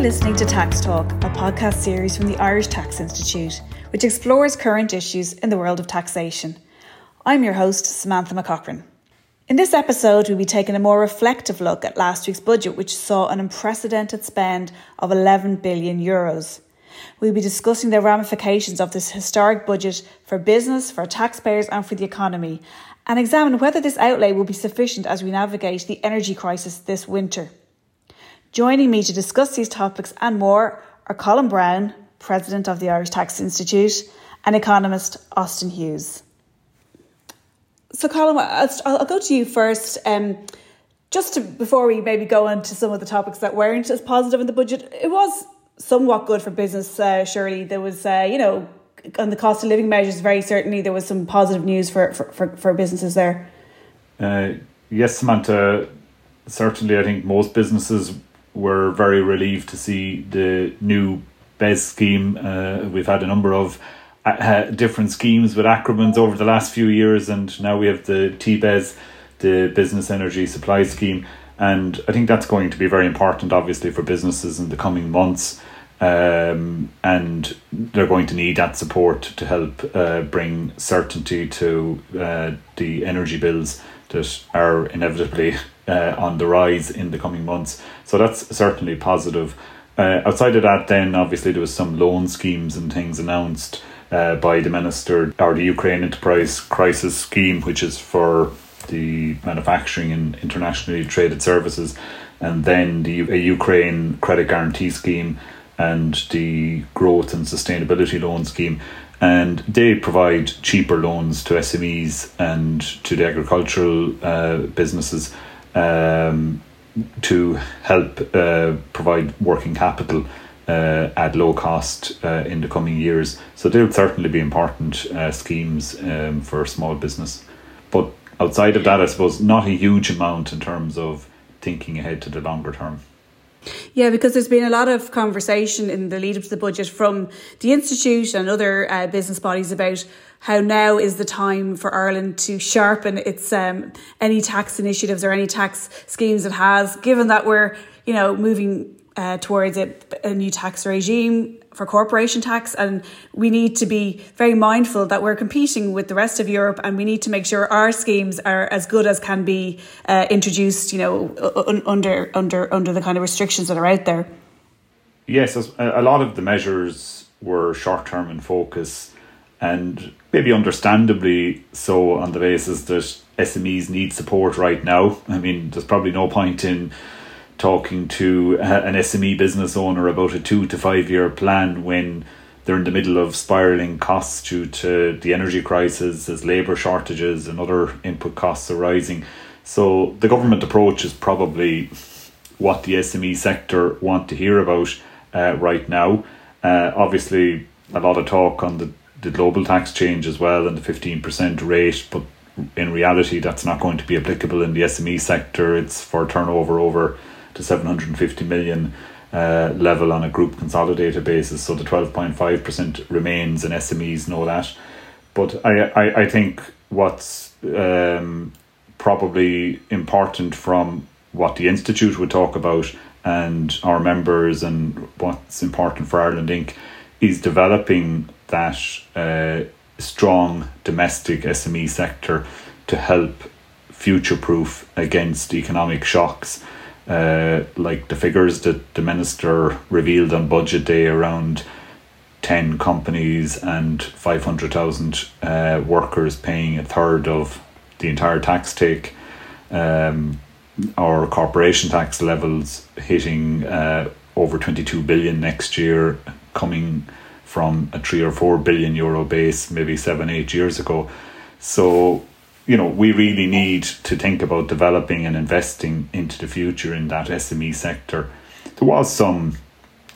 listening to Tax Talk, a podcast series from the Irish Tax Institute, which explores current issues in the world of taxation. I'm your host, Samantha McCaughren. In this episode, we'll be taking a more reflective look at last week's budget, which saw an unprecedented spend of 11 billion euros. We'll be discussing the ramifications of this historic budget for business, for taxpayers, and for the economy, and examine whether this outlay will be sufficient as we navigate the energy crisis this winter. Joining me to discuss these topics and more are Colm Browne, President of the Irish Tax Institute, and economist Austin Hughes. So, Colin, I'll, I'll go to you first. Um, just to, before we maybe go into some of the topics that weren't as positive in the budget, it was somewhat good for business. Uh, surely there was, uh, you know, on the cost of living measures, very certainly there was some positive news for for, for, for businesses there. Uh, yes, Samantha. Certainly, I think most businesses were very relieved to see the new BES scheme. Uh, we've had a number of uh, different schemes with acronyms over the last few years, and now we have the TBES, the Business Energy Support Scheme. And I think that's going to be very important, obviously, for businesses in the coming months. Um, and they're going to need that support to help uh, bring certainty to uh, the energy bills that are inevitably uh, on the rise in the coming months. So that's certainly positive. Uh, outside of that, then obviously there was some loan schemes and things announced uh, by the minister or the Ukraine Enterprise Crisis Scheme, which is for the manufacturing and internationally traded services, and then the Ukraine Credit Guarantee Scheme and the Growth and Sustainability Loan Scheme. And they provide cheaper loans to SMEs and to the agricultural uh, businesses um, to help uh, provide working capital uh, at low cost uh, in the coming years. So they'll certainly be important uh, schemes um, for small business. But outside of that, I suppose not a huge amount in terms of thinking ahead to the longer term. Yeah, because there's been a lot of conversation in the lead up to the budget from the Institute and other uh, business bodies about how now is the time for Ireland to sharpen its um, any tax initiatives or any tax schemes it has, given that we're you know moving uh, towards a, a new tax regime for corporation tax, and we need to be very mindful that we're competing with the rest of Europe, and we need to make sure our schemes are as good as can be uh, introduced. You know, un- under under under the kind of restrictions that are out there. Yes, a lot of the measures were short term in focus, and maybe understandably so on the basis that SMEs need support right now. I mean, there's probably no point in talking to an SME business owner about a two to five year plan when they're in the middle of spiraling costs due to the energy crisis as labour shortages and other input costs are rising. So the government approach is probably what the SME sector want to hear about uh, right now. Uh, obviously, a lot of talk on the, the global tax change as well and the 15% rate, but in reality, that's not going to be applicable in the SME sector. It's for turnover over to 750 million uh, level on a group consolidated basis. So the 12.5% remains, and SMEs know that. But I, I, I think what's um, probably important from what the Institute would talk about and our members and what's important for Ireland Inc. is developing that uh, strong domestic SME sector to help future proof against economic shocks uh, like the figures that the minister revealed on budget day around 10 companies and 500,000 uh, workers paying a third of the entire tax take, um, or corporation tax levels hitting uh, over 22 billion next year, coming from a 3 or 4 billion euro base maybe 7 8 years ago. So you know, we really need to think about developing and investing into the future in that SME sector. There was some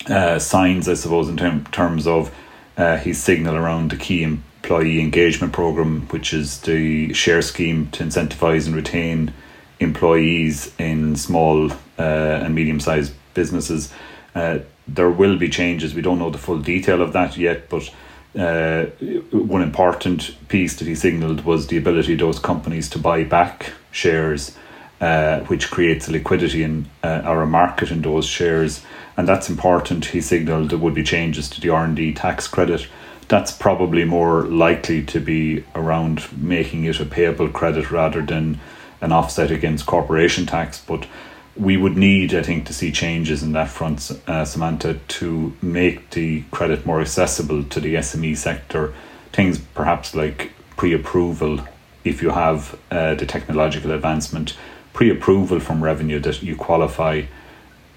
uh, signs, I suppose, in term, terms of uh, his signal around the key employee engagement program, which is the share scheme to incentivize and retain employees in small uh, and medium sized businesses. Uh, there will be changes. We don't know the full detail of that yet, but uh, one important piece that he signalled was the ability of those companies to buy back shares uh, which creates liquidity in uh, or a market in those shares, and that's important. He signalled there would be changes to the R and D tax credit. That's probably more likely to be around making it a payable credit rather than an offset against corporation tax, but we would need, I think, to see changes in that front, uh, Samantha, to make the credit more accessible to the SME sector. Things perhaps like pre approval, if you have uh, the technological advancement, pre approval from revenue that you qualify,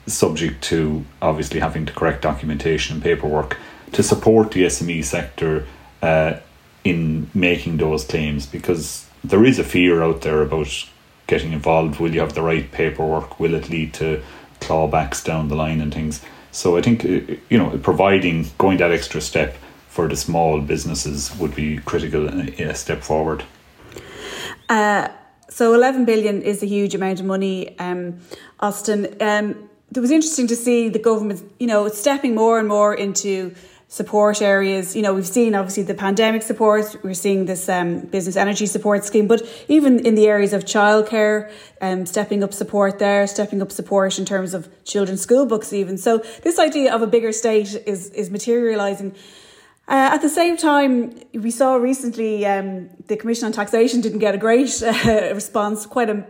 subject to obviously having the correct documentation and paperwork to support the SME sector uh, in making those claims because there is a fear out there about getting involved? Will you have the right paperwork? Will it lead to clawbacks down the line and things? So I think uh, you know providing going that extra step for the small businesses would be critical a step forward. Uh, so 11 billion is a huge amount of money, um, Austin. Um, it was interesting to see the government, you know, stepping more and more into support areas. You know, we've seen obviously the pandemic support, we're seeing this um, business energy support scheme, but even in the areas of childcare, um, stepping up support there, stepping up support in terms of children's school books, even. So this idea of a bigger state is is materialising. Uh, at the same time, we saw recently um, the Commission on Taxation didn't get a great uh, response, quite a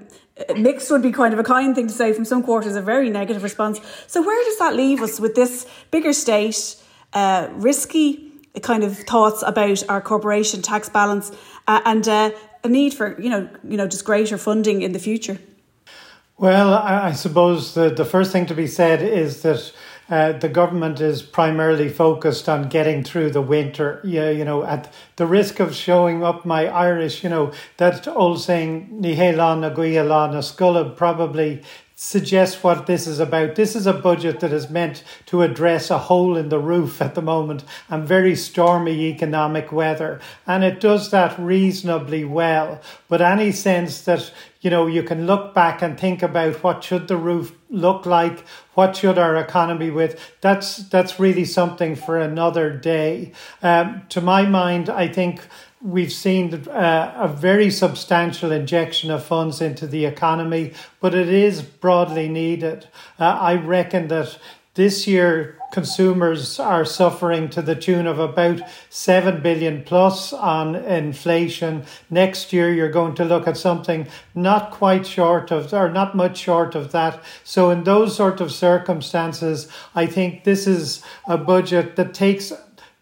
mixed would be kind of a kind thing to say from some quarters, a very negative response. So, where does that leave us with this bigger state? Uh, risky kind of thoughts about our corporation tax balance uh, and uh, a need for you know you know just greater funding in the future. Well, I, suppose the the first thing to be said is that. Uh, the government is primarily focused on getting through the winter. Yeah, you know, at the risk of showing up my Irish, you know, that old saying, "Ni lá na lá na probably suggests what this is about. This is a budget that is meant to address a hole in the roof at the moment and very stormy economic weather. And it does that reasonably well. But any sense that, you know, you can look back and think about what should the roof look like, what should our economy with, that's that's really something for another day. Um, to my mind, I think we've seen uh, a very substantial injection of funds into the economy, but it is broadly needed. Uh, I reckon that this year consumers are suffering to the tune of about 7 billion plus on inflation. Next year, you're going to look at something not quite short of, or not much short of that. So, in those sort of circumstances, I think this is a budget that takes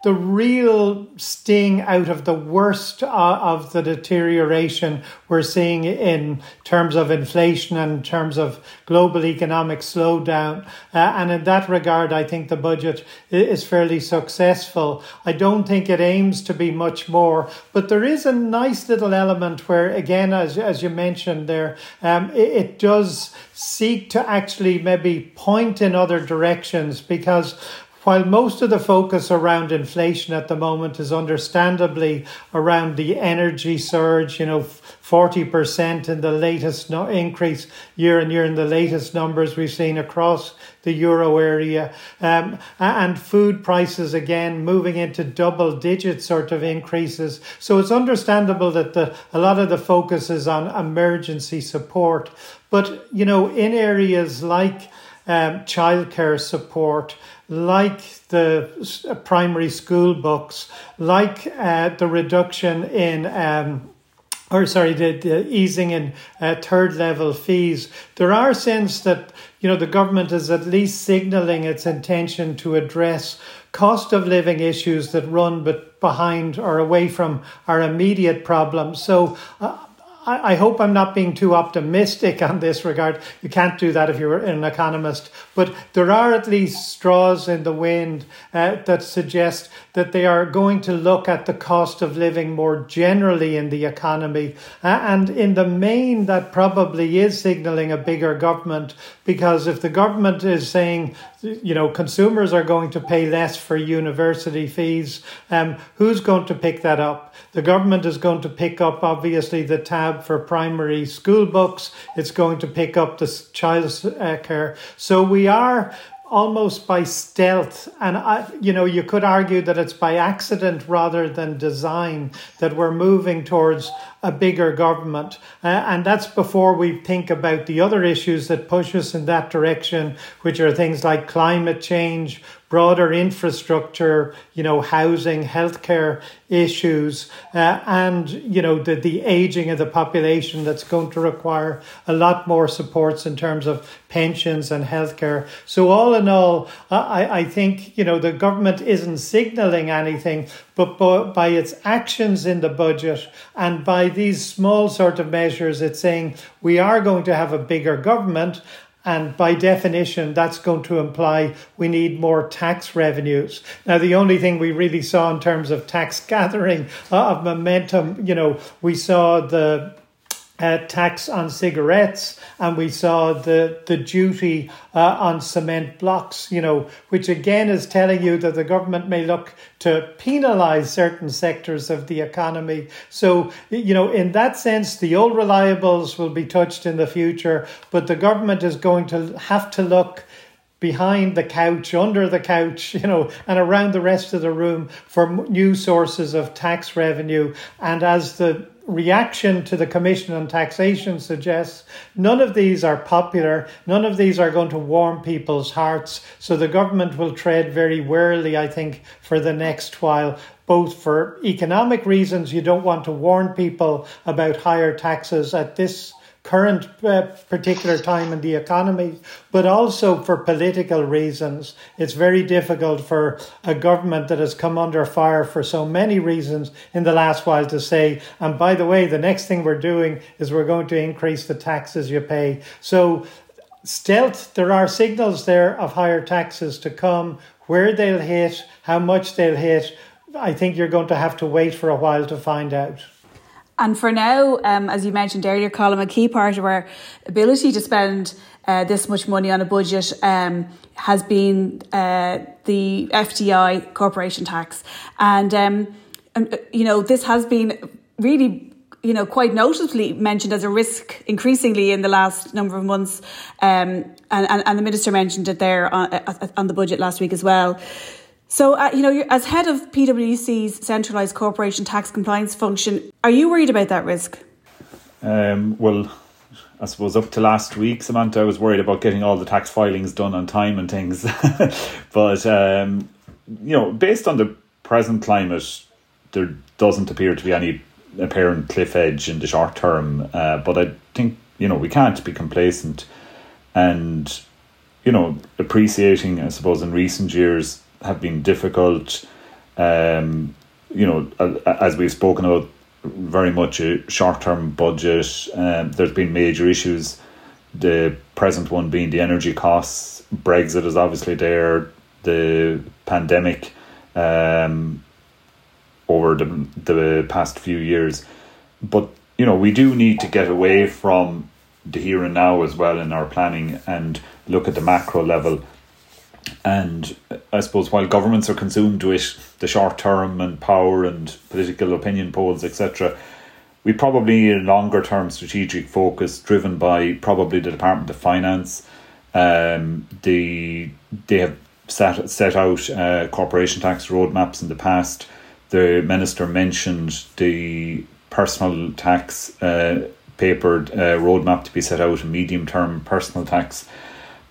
the real sting out of the worst uh, of the deterioration we're seeing in terms of inflation and in terms of global economic slowdown. Uh, and in that regard, I think the budget is fairly successful. I don't think it aims to be much more, but there is a nice little element where, again, as, as you mentioned there, um, it, it does seek to actually maybe point in other directions because while most of the focus around inflation at the moment is understandably around the energy surge, you know, 40% in the latest no- increase year on year in the latest numbers we've seen across the euro area, um, and food prices again moving into double digit sort of increases. So it's understandable that the, a lot of the focus is on emergency support. But, you know, in areas like um, childcare support, like the primary school books, like uh, the reduction in. Um, or sorry, the, the easing in uh, third level fees. There are sense that you know the government is at least signalling its intention to address cost of living issues that run but behind or away from our immediate problems. So uh, I, hope I'm not being too optimistic on this regard. You can't do that if you're an economist, but there are at least straws in the wind uh, that suggest that they are going to look at the cost of living more generally in the economy. And in the main, that probably is signaling a bigger government because if the government is saying, you know, consumers are going to pay less for university fees, um, who's going to pick that up? The government is going to pick up, obviously, the tab for primary school books. It's going to pick up the child uh, care. So we are almost by stealth. And, I, you know, you could argue that it's by accident rather than design that we're moving towards a bigger government. Uh, and that's before we think about the other issues that push us in that direction, which are things like climate change, broader infrastructure, you know, housing, healthcare issues, uh, and, you know, the, the aging of the population that's going to require a lot more supports in terms of pensions and healthcare. So, all in all, I, I think, you know, the government isn't signaling anything, but by its actions in the budget and by these small sort of measures, it's saying we are going to have a bigger government and by definition, that's going to imply we need more tax revenues. Now, the only thing we really saw in terms of tax gathering uh, of momentum, you know, we saw the uh, tax on cigarettes, and we saw the the duty uh, on cement blocks. You know, which again is telling you that the government may look to penalise certain sectors of the economy. So you know, in that sense, the old reliables will be touched in the future, but the government is going to have to look behind the couch, under the couch, you know, and around the rest of the room for new sources of tax revenue. And as the reaction to the Commission on Taxation suggests none of these are popular, none of these are going to warm people's hearts. So the government will tread very warily, I think, for the next while. Both for economic reasons, you don't want to warn people about higher taxes at this current uh, particular time in the economy, but also for political reasons. It's very difficult for a government that has come under fire for so many reasons in the last while to say, and by the way, the next thing we're doing is we're going to increase the taxes you pay. So, stealth, there are signals there of higher taxes to come, where they'll hit, how much they'll hit. I think you're going to have to wait for a while to find out. And for now, um, as you mentioned earlier, Colm, a key part of our ability to spend uh, this much money on a budget um, has been uh, the FDI corporation tax. And, um, and, uh, you know, this has been really you know, quite noticeably mentioned as a risk increasingly in the last number of months. Um, and, and, and, the minister mentioned it there on, uh, on the budget last week as well. So, uh, you know, as head of PwC's centralised corporation tax compliance function, are you worried about that risk? Um, well, I suppose up to last week, Samantha, I was worried about getting all the tax filings done on time and things. but, um, you know, based on the present climate, there doesn't appear to be any apparent cliff edge in the short term. Uh, but I think, you know, we can't be complacent and, you know, appreciating, I suppose, in recent years, have been difficult. Um, you know, as we've spoken about, very much a short term budget. Um, there's been major issues. The present one being the energy costs. Brexit is obviously there. The pandemic um, over the, the past few years. But, you know, we do need to get away from the here and now as well in our planning and look at the macro level and I suppose while governments are consumed with the short term and power and political opinion polls, etc., we probably need a longer term strategic focus driven by probably the Department of Finance. Um, the they have set set out uh, corporation tax roadmaps in the past. The minister mentioned the personal tax uh, papered uh, roadmap to be set out, a medium term personal tax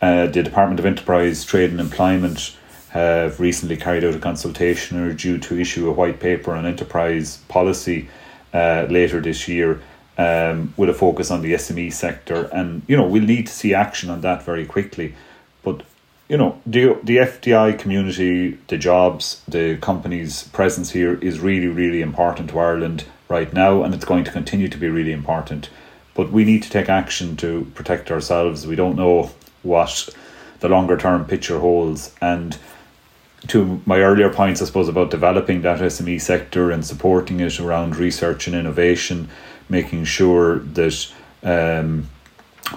uh, the Department of Enterprise, Trade and Employment have recently carried out a consultation or due to issue a white paper on enterprise policy uh, later this year um, with a focus on the SME sector. And, you know, we'll need to see action on that very quickly. But, you know, the, the FDI community, the jobs, the company's presence here is really, really important to Ireland right now, and it's going to continue to be really important. But we need to take action to protect ourselves. We don't know what the longer term picture holds. And to my earlier points, I suppose, about developing that SME sector and supporting it around research and innovation, making sure that um,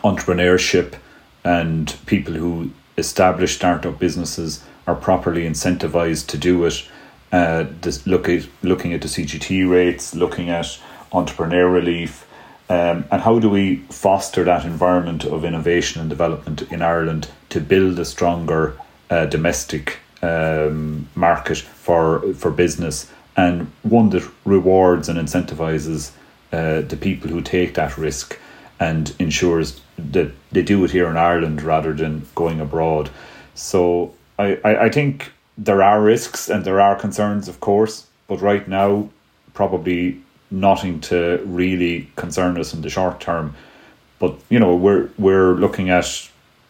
entrepreneurship and people who establish startup businesses are properly incentivized to do it. Uh, this look at looking at the CGT rates, looking at entrepreneur relief, um, and how do we foster that environment of innovation and development in Ireland to build a stronger uh, domestic um, market for for business and one that rewards and incentivizes uh, the people who take that risk and ensures that they do it here in Ireland rather than going abroad. So I, I, I think there are risks and there are concerns, of course, but right now, probably nothing to really concern us in the short term. But you know, we're we're looking at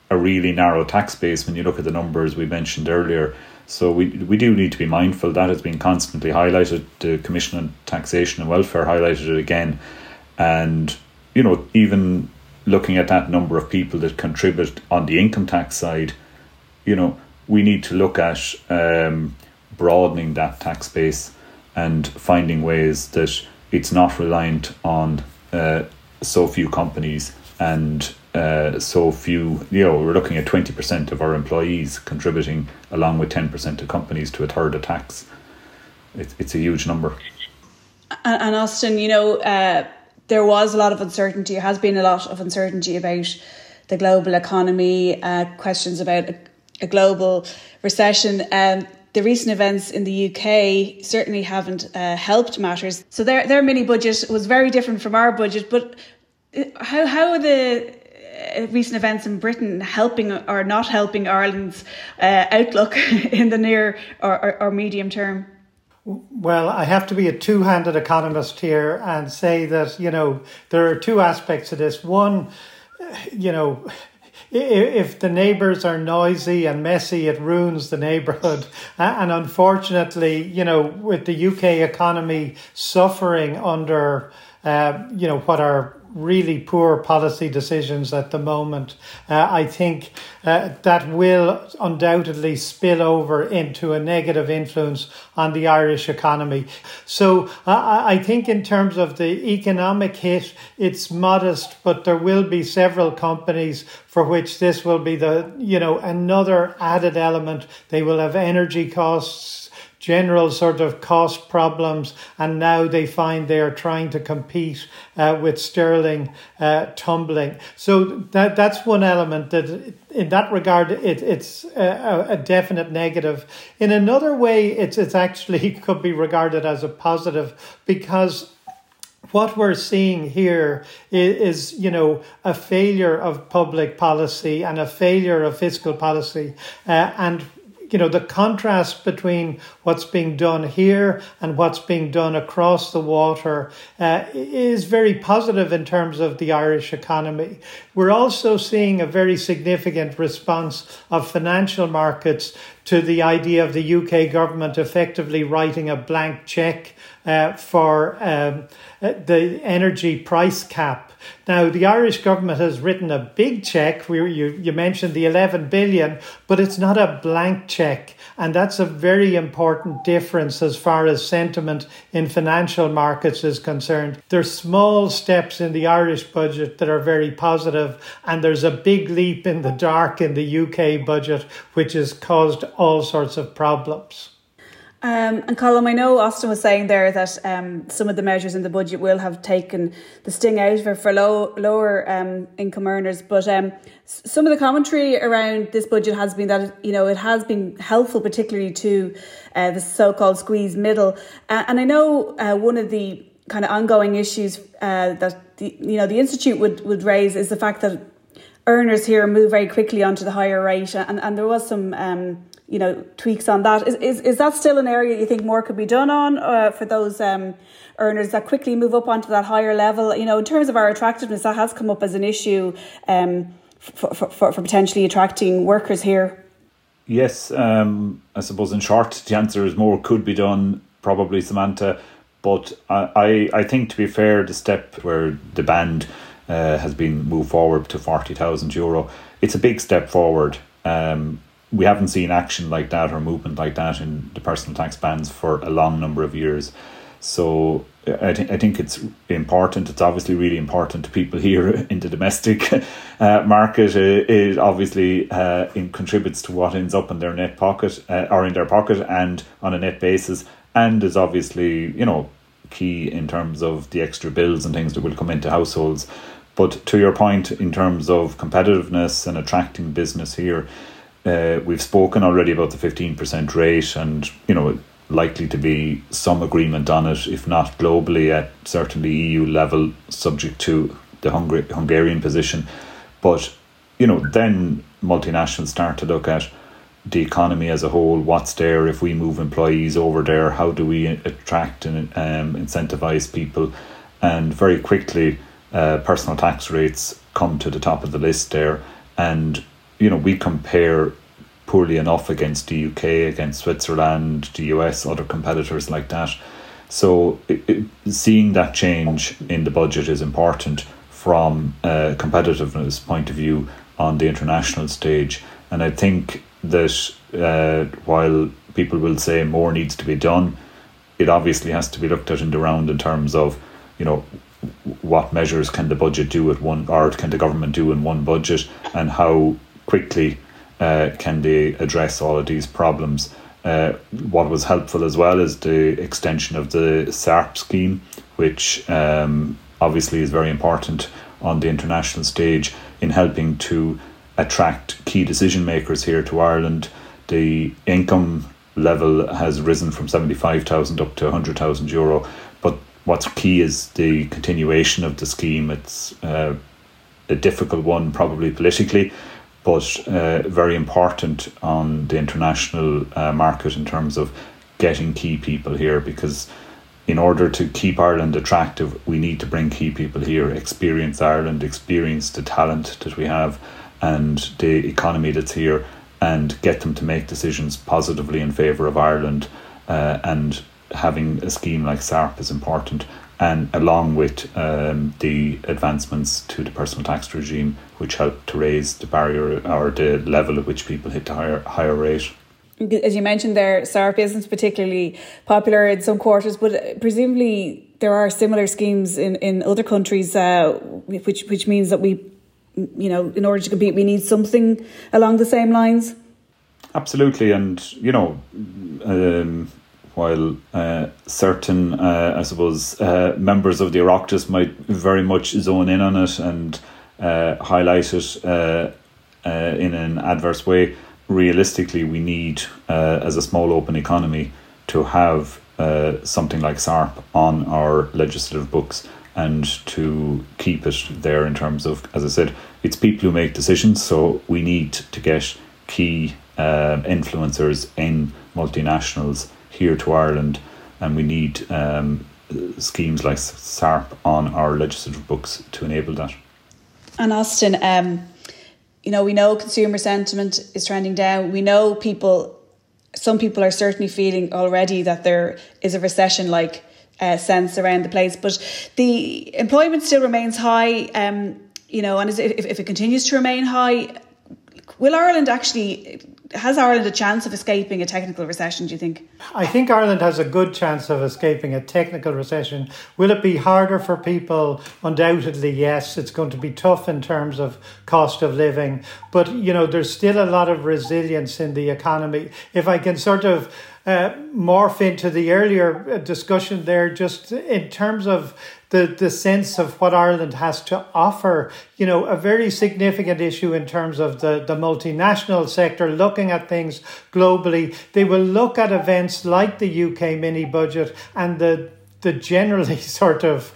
a really narrow tax base when you look at the numbers we mentioned earlier. So we we do need to be mindful that has been constantly highlighted. The Commission on Taxation and Welfare highlighted it again, and you know even looking at that number of people that contribute on the income tax side, you know we need to look at um, broadening that tax base and finding ways that it's not reliant on uh, so few companies and uh, so few, you know, we're looking at 20% of our employees contributing along with 10% of companies to a third of tax. It, it's a huge number. And, and Austin, you know, uh, there was a lot of uncertainty, there has been a lot of uncertainty about the global economy, uh, questions about a, a global recession. Um, the recent events in the UK certainly haven't uh, helped matters. So their their mini budget was very different from our budget. But uh, how how are the uh, recent events in Britain helping or not helping Ireland's uh, outlook in the near or, or, or medium term? Well, I have to be a two handed economist here and say that, you know, there are two aspects of this. One, you know, if the neighbors are noisy and messy, it ruins the neighborhood. And unfortunately, you know, with the UK economy suffering under, uh, you know, what are really poor policy decisions at the moment. Uh, I think uh, that will undoubtedly spill over into a negative influence on the Irish economy. So uh, I think, in terms of the economic hit, it's modest, but there will be several companies for which this will be the you know another added element. They will have energy costs general sort of cost problems, and now they find they are trying to compete uh, with sterling uh, tumbling. So that that's one element that, in that regard, it, it's a, a, definite negative. In another way, it's it's actually could be regarded as a positive because what we're seeing here is, is, you know, a failure of public policy and a failure of fiscal policy. Uh, and you know the contrast between what's being done here and what's being done across the water uh, is very positive in terms of the Irish economy. We're also seeing a very significant response of financial markets to the idea of the UK government effectively writing a blank check uh, for um, uh, the energy price cap. Now, the Irish government has written a big check. We, you, you mentioned the 11 billion, but it's not a blank check. And that's a very important difference as far as sentiment in financial markets is concerned. There's small steps in the Irish budget that are very positive, and there's a big leap in the dark in the UK budget, which has caused all sorts of problems. Um, and Colm, I know Austin was saying there that um, some of the measures in the budget will have taken the sting out it for low, lower um, income earners, but um, some of the commentary around this budget has been that you know it has been helpful, particularly to uh, the so-called squeeze middle. Uh, and I know uh, one of the kind of ongoing issues uh, that the, you know the institute would would raise is the fact that earners here move very quickly onto the higher rate, and and there was some um, you know tweaks on that. Is is, is that still an area you think more could be done on uh, for those um, earners that quickly move up onto that higher level? You know, in terms of our attractiveness, that has come up as an issue um, for, for, for, potentially attracting workers here. Yes, um, I suppose in short, the answer is more could be done. Probably Samantha, but I, I I think to be fair, the step where the band uh, has been moved forward to forty thousand euro, it's a big step forward. Um, we haven't seen action like that or movement like that in the personal tax bands for a long number of years. So I, th- I think it's important. It's obviously really important to people here in the domestic uh, market. It, it obviously uh, contributes to what ends up in their net pocket uh, or in their pocket and on a net basis, and is obviously you know key in terms of the extra bills and things that will come into households. But to your point, in terms of competitiveness and attracting business here, uh, we've spoken already about the 15% rate and, you know, likely to be some agreement on it, if not globally, at certainly EU level, subject to the Hungar- Hungarian position. But, you know, then multinationals start to look at the economy as a whole, what's there if we move employees over there, how do we attract and um, incentivize people? And very quickly, uh, personal tax rates come to the top of the list there. And, you know, we compare poorly enough against the UK, against Switzerland, the US, other competitors like that. So it, it, seeing that change in the budget is important from a competitiveness point of view on the international stage. And I think that uh, while people will say more needs to be done, it obviously has to be looked at in the round in terms of, you know, what measures can the budget do at one, or can the government do in one budget, and how quickly uh, can they address all of these problems. Uh, what was helpful as well is the extension of the SARP scheme, which um, obviously is very important on the international stage in helping to attract key decision makers here to Ireland. The income level has risen from 75,000 up to 100,000 euro. But what's key is the continuation of the scheme. It's uh, a difficult one, probably politically, but uh, very important on the international uh, market in terms of getting key people here because in order to keep Ireland attractive, we need to bring key people here, experience Ireland, experience the talent that we have and the economy that's here, and get them to make decisions positively in favour of Ireland. Uh, and having a scheme like SARP is important, and along with um, the advancements to the personal tax regime, which help to raise the barrier or the level at which people hit the higher higher rate as you mentioned there, SARP isn't particularly popular in some quarters, but presumably there are similar schemes in, in other countries, uh, which which means that we, you know, in order to compete, we need something along the same lines. Absolutely, and you know, um, while uh, certain, uh, I suppose, uh, members of the Oireachtas might very much zone in on it and uh, highlight it uh, in an adverse way realistically, we need, uh, as a small open economy, to have uh, something like SARP on our legislative books and to keep it there in terms of, as I said, it's people who make decisions. So we need to get key uh, influencers in multinationals here to Ireland, and we need um, schemes like SARP on our legislative books to enable that. And Austin, um, you know, we know consumer sentiment is trending down. We know people, some people are certainly feeling already that there is a recession like uh, sense around the place. But the employment still remains high, um, you know, and if, if it continues to remain high, will Ireland actually has Ireland a chance of escaping a technical recession, do you think? I think Ireland has a good chance of escaping a technical recession. Will it be harder for people? Undoubtedly, yes. It's going to be tough in terms of cost of living. But, you know, there's still a lot of resilience in the economy. If I can sort of uh, morph into the earlier uh, discussion there, just in terms of the, the sense of what Ireland has to offer, you know, a very significant issue in terms of the, the multinational sector looking at things globally. They will look at events like the UK mini budget and the the generally sort of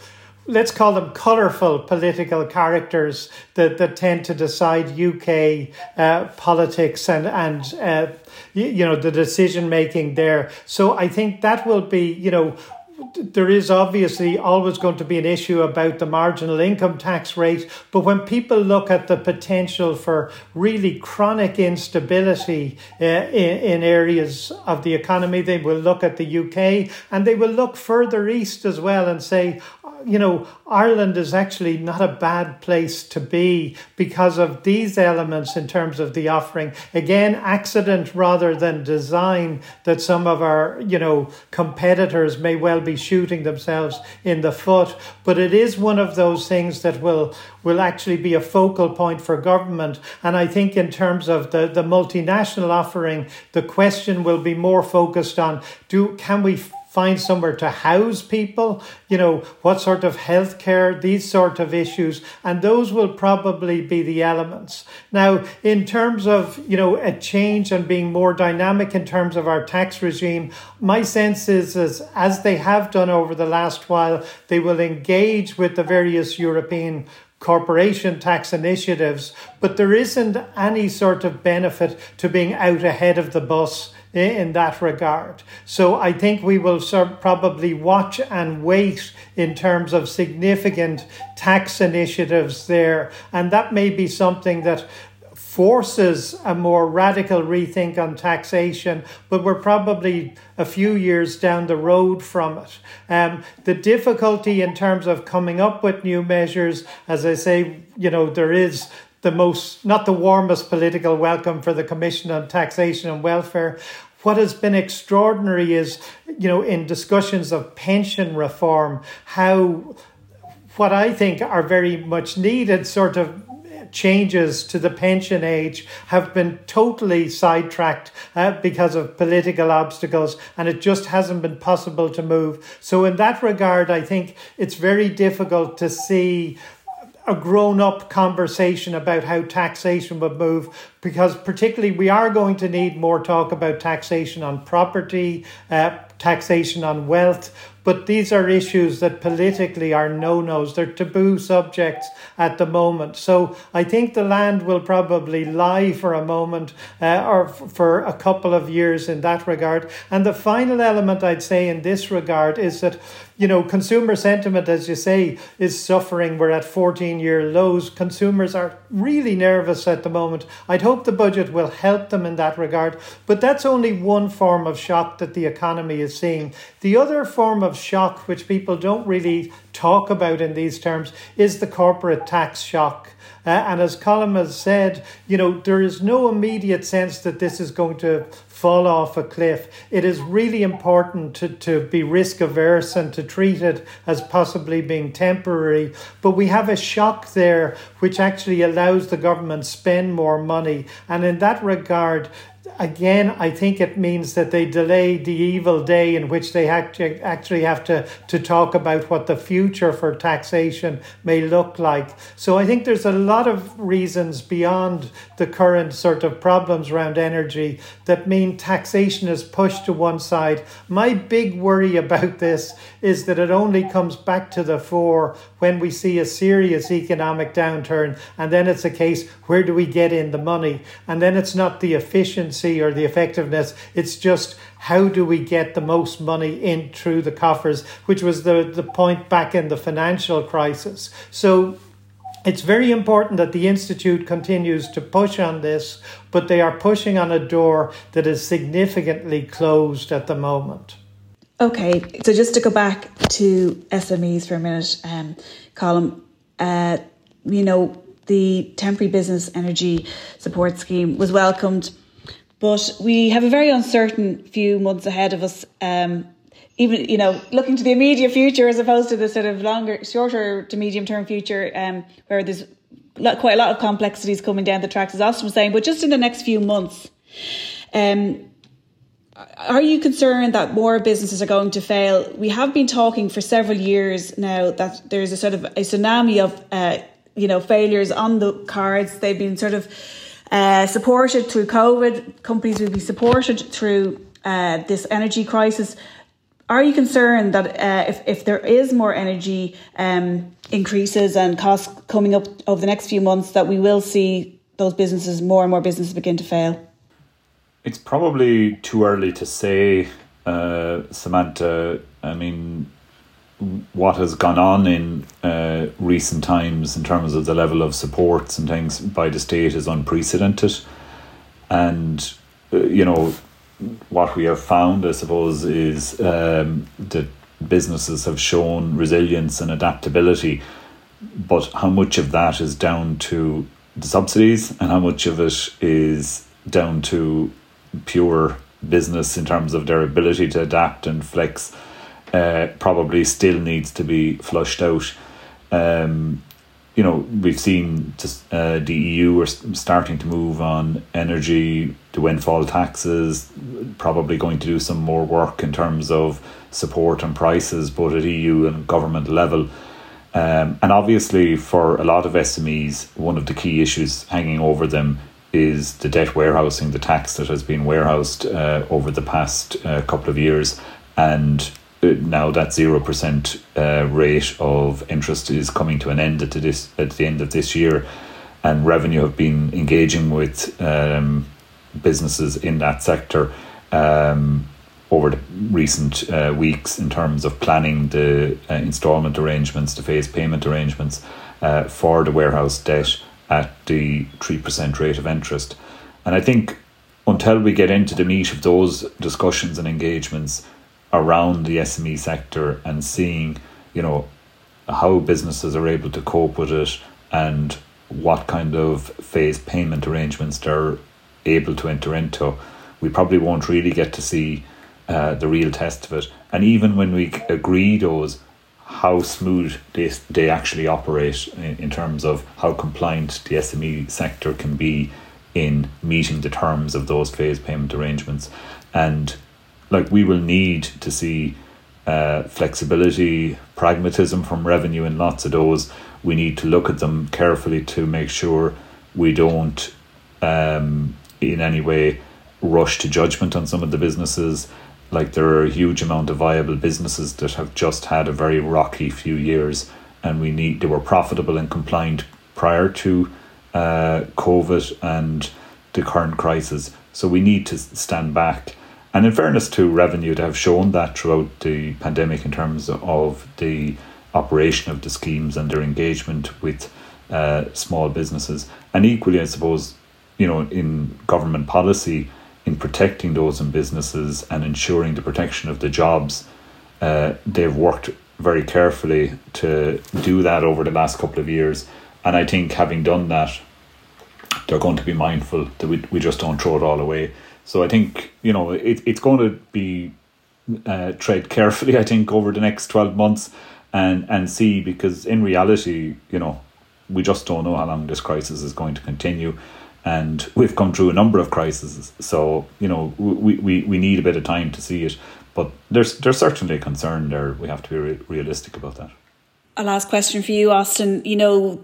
let's call them colourful political characters that, that tend to decide UK uh, politics and and uh, you, you know the decision making there. So I think that will be you know there is obviously always going to be an issue about the marginal income tax rate, but when people look at the potential for really chronic instability uh, in, in areas of the economy, they will look at the UK and they will look further east as well and say, you know, Ireland is actually not a bad place to be because of these elements in terms of the offering. Again, accident rather than design that some of our, you know, competitors may well be shooting themselves in the foot. But it is one of those things that will will actually be a focal point for government. And I think in terms of the, the multinational offering, the question will be more focused on do can we find somewhere to house people, you know, what sort of healthcare, these sort of issues, and those will probably be the elements. Now, in terms of, you know, a change and being more dynamic in terms of our tax regime, my sense is, is as they have done over the last while, they will engage with the various European corporation tax initiatives, but there isn't any sort of benefit to being out ahead of the bus in that regard. So I think we will probably watch and wait in terms of significant tax initiatives there. And that may be something that forces a more radical rethink on taxation, but we're probably a few years down the road from it. Um, the difficulty in terms of coming up with new measures, as I say, you know, there is the most, not the warmest political welcome for the Commission on Taxation and Welfare. What has been extraordinary is, you know, in discussions of pension reform, how what I think are very much needed sort of changes to the pension age have been totally sidetracked uh, because of political obstacles, and it just hasn't been possible to move. So, in that regard, I think it's very difficult to see a grown up conversation about how taxation would move because particularly we are going to need more talk about taxation on property uh, taxation on wealth but these are issues that politically are no nos. They're taboo subjects at the moment. So I think the land will probably lie for a moment uh, or f- for a couple of years in that regard. And the final element I'd say in this regard is that, you know, consumer sentiment, as you say, is suffering. We're at 14 year lows. Consumers are really nervous at the moment. I'd hope the budget will help them in that regard. But that's only one form of shock that the economy is seeing. The other form of shock, which people don't really talk about in these terms, is the corporate tax shock. Uh, and as Colm has said, you know, there is no immediate sense that this is going to fall off a cliff. It is really important to, to be risk averse and to treat it as possibly being temporary. But we have a shock there which actually allows the government spend more money. And in that regard, again, I think it means that they delay the evil day in which they actually have to, to talk about what the future for taxation may look like. So I think there's a lot of reasons beyond the current sort of problems around energy that mean taxation is pushed to one side. My big worry about this is that it only comes back to the fore when we see a serious economic downturn, and then it's a case where do we get in the money? And then it's not the efficiency or the effectiveness, it's just how do we get the most money in through the coffers, which was the, the point back in the financial crisis. So it's very important that the Institute continues to push on this, but they are pushing on a door that is significantly closed at the moment. Okay, so just to go back to SMEs for a minute, um, Colm, uh, you know, the temporary business energy support scheme was welcomed, but we have a very uncertain few months ahead of us. Um, even you know, looking to the immediate future as opposed to the sort of longer, shorter to medium term future, um, where there's quite a lot of complexities coming down the tracks, as Austin was saying. But just in the next few months, um, are you concerned that more businesses are going to fail? We have been talking for several years now that there's a sort of a tsunami of uh, you know failures on the cards. They've been sort of uh, supported through COVID. Companies will be supported through uh, this energy crisis. Are you concerned that uh, if if there is more energy um, increases and costs coming up over the next few months, that we will see those businesses, more and more businesses, begin to fail? It's probably too early to say, uh, Samantha. I mean, what has gone on in uh, recent times in terms of the level of supports and things by the state is unprecedented. And, uh, you know, what we have found, I suppose, is um, that businesses have shown resilience and adaptability. But how much of that is down to the subsidies and how much of it is down to pure business in terms of their ability to adapt and flex uh, probably still needs to be flushed out. Um, you know, we've seen just uh, the EU are starting to move on energy, the windfall taxes, probably going to do some more work in terms of support and prices, both at EU and government level. Um, and obviously, for a lot of SMEs, one of the key issues hanging over them is the debt warehousing, the tax that has been warehoused uh, over the past uh, couple of years. And uh, now that 0% uh, rate of interest is coming to an end at, this, at the end of this year. And revenue have been engaging with um, businesses in that sector. Um, over the recent uh, weeks in terms of planning the uh, instalment arrangements, the phase payment arrangements for the warehouse debt at the 3% rate of interest. And I think until we get into the meat of those discussions and engagements around the SME sector and seeing, you know, how businesses are able to cope with it and what kind of phase payment arrangements they're able to enter into, we probably won't really get to see uh, the real test of it. And even when we agree those, how smooth they, they actually operate in, in terms of how compliant the SME sector can be in meeting the terms of those phase payment arrangements. And like we will need to see uh, flexibility, pragmatism from revenue in lots of those. We need to look at them carefully to make sure we don't um, in any way rush to judgment on some of the businesses like there are a huge amount of viable businesses that have just had a very rocky few years, and we need they were profitable and compliant prior to uh, COVID and the current crisis. So we need to stand back. And in fairness to revenue, they have shown that throughout the pandemic in terms of the operation of the schemes and their engagement with uh, small businesses. And equally, I suppose, you know, in government policy, in protecting those in businesses and ensuring the protection of the jobs. Uh, they've worked very carefully to do that over the last couple of years. And I think having done that, they're going to be mindful that we, we just don't throw it all away. So I think, you know, it, it's going to be uh, tread carefully, I think, over the next 12 months and, and see, because in reality, you know, we just don't know how long this crisis is going to continue and we've come through a number of crises. So you know we, we, we need a bit of time to see it, but there's there's certainly a concern there. We have to be re- realistic about that. A last question for you, Austin. You know,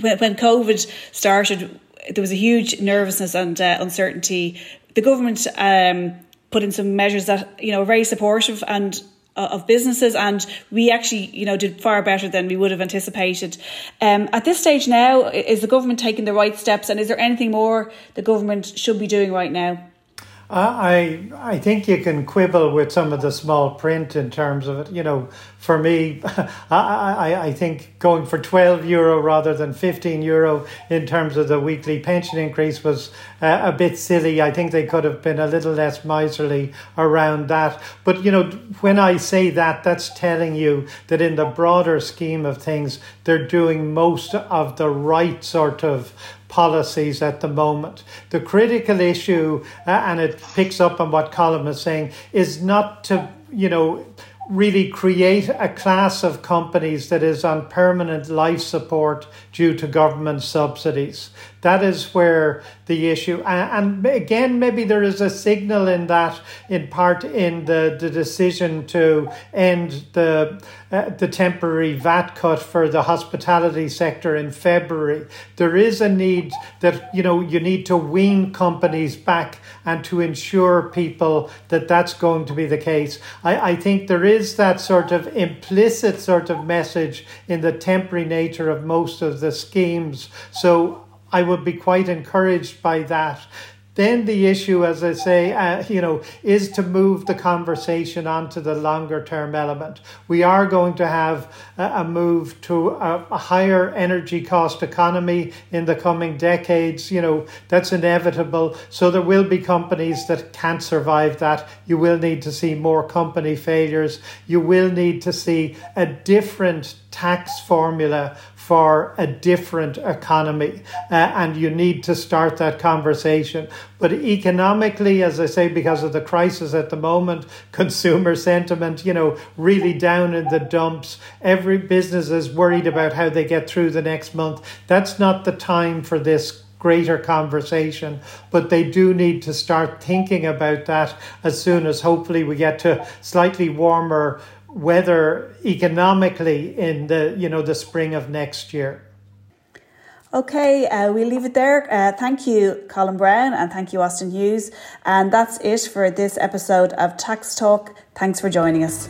when, when COVID started, there was a huge nervousness and uh, uncertainty. The government um, put in some measures that you know are very supportive and of businesses, and we actually, you know, did far better than we would have anticipated. Um, at this stage now, is the government taking the right steps, and is there anything more the government should be doing right now? I I think you can quibble with some of the small print in terms of it. You know, for me, I, I, I think going for 12 euro rather than 15 euro in terms of the weekly pension increase was uh, a bit silly. I think they could have been a little less miserly around that. But, you know, when I say that, that's telling you that in the broader scheme of things, they're doing most of the right sort of policies at the moment. The critical issue, uh, and it picks up on what Colm is saying, is not to, you know, really create a class of companies that is on permanent life support due to government subsidies. That is where the issue, and, again, maybe there is a signal in that, in part, in the, the decision to end the uh, the temporary VAT cut for the hospitality sector in February. There is a need that you know you need to wean companies back and to ensure people that that's going to be the case. I, I think there is that sort of implicit sort of message in the temporary nature of most of the schemes. So I would be quite encouraged by that. Then the issue, as I say, uh, you know, is to move the conversation onto the longer term element. We are going to have a, move to a, a, higher energy cost economy in the coming decades. You know, that's inevitable. So there will be companies that can't survive that. You will need to see more company failures. You will need to see a different tax formula for a different economy. Uh, and you need to start that conversation. But economically, as I say, because of the crisis at the moment, consumer sentiment, you know, really down in the dumps. Every business is worried about how they get through the next month. That's not the time for this greater conversation, but they do need to start thinking about that as soon as hopefully we get to slightly warmer weather economically in the you know the spring of next year. Okay, uh, we'll leave it there. Uh, thank you, Colm Browne, and thank you, Austin Hughes. And that's it for this episode of Tax Talk. Thanks for joining us.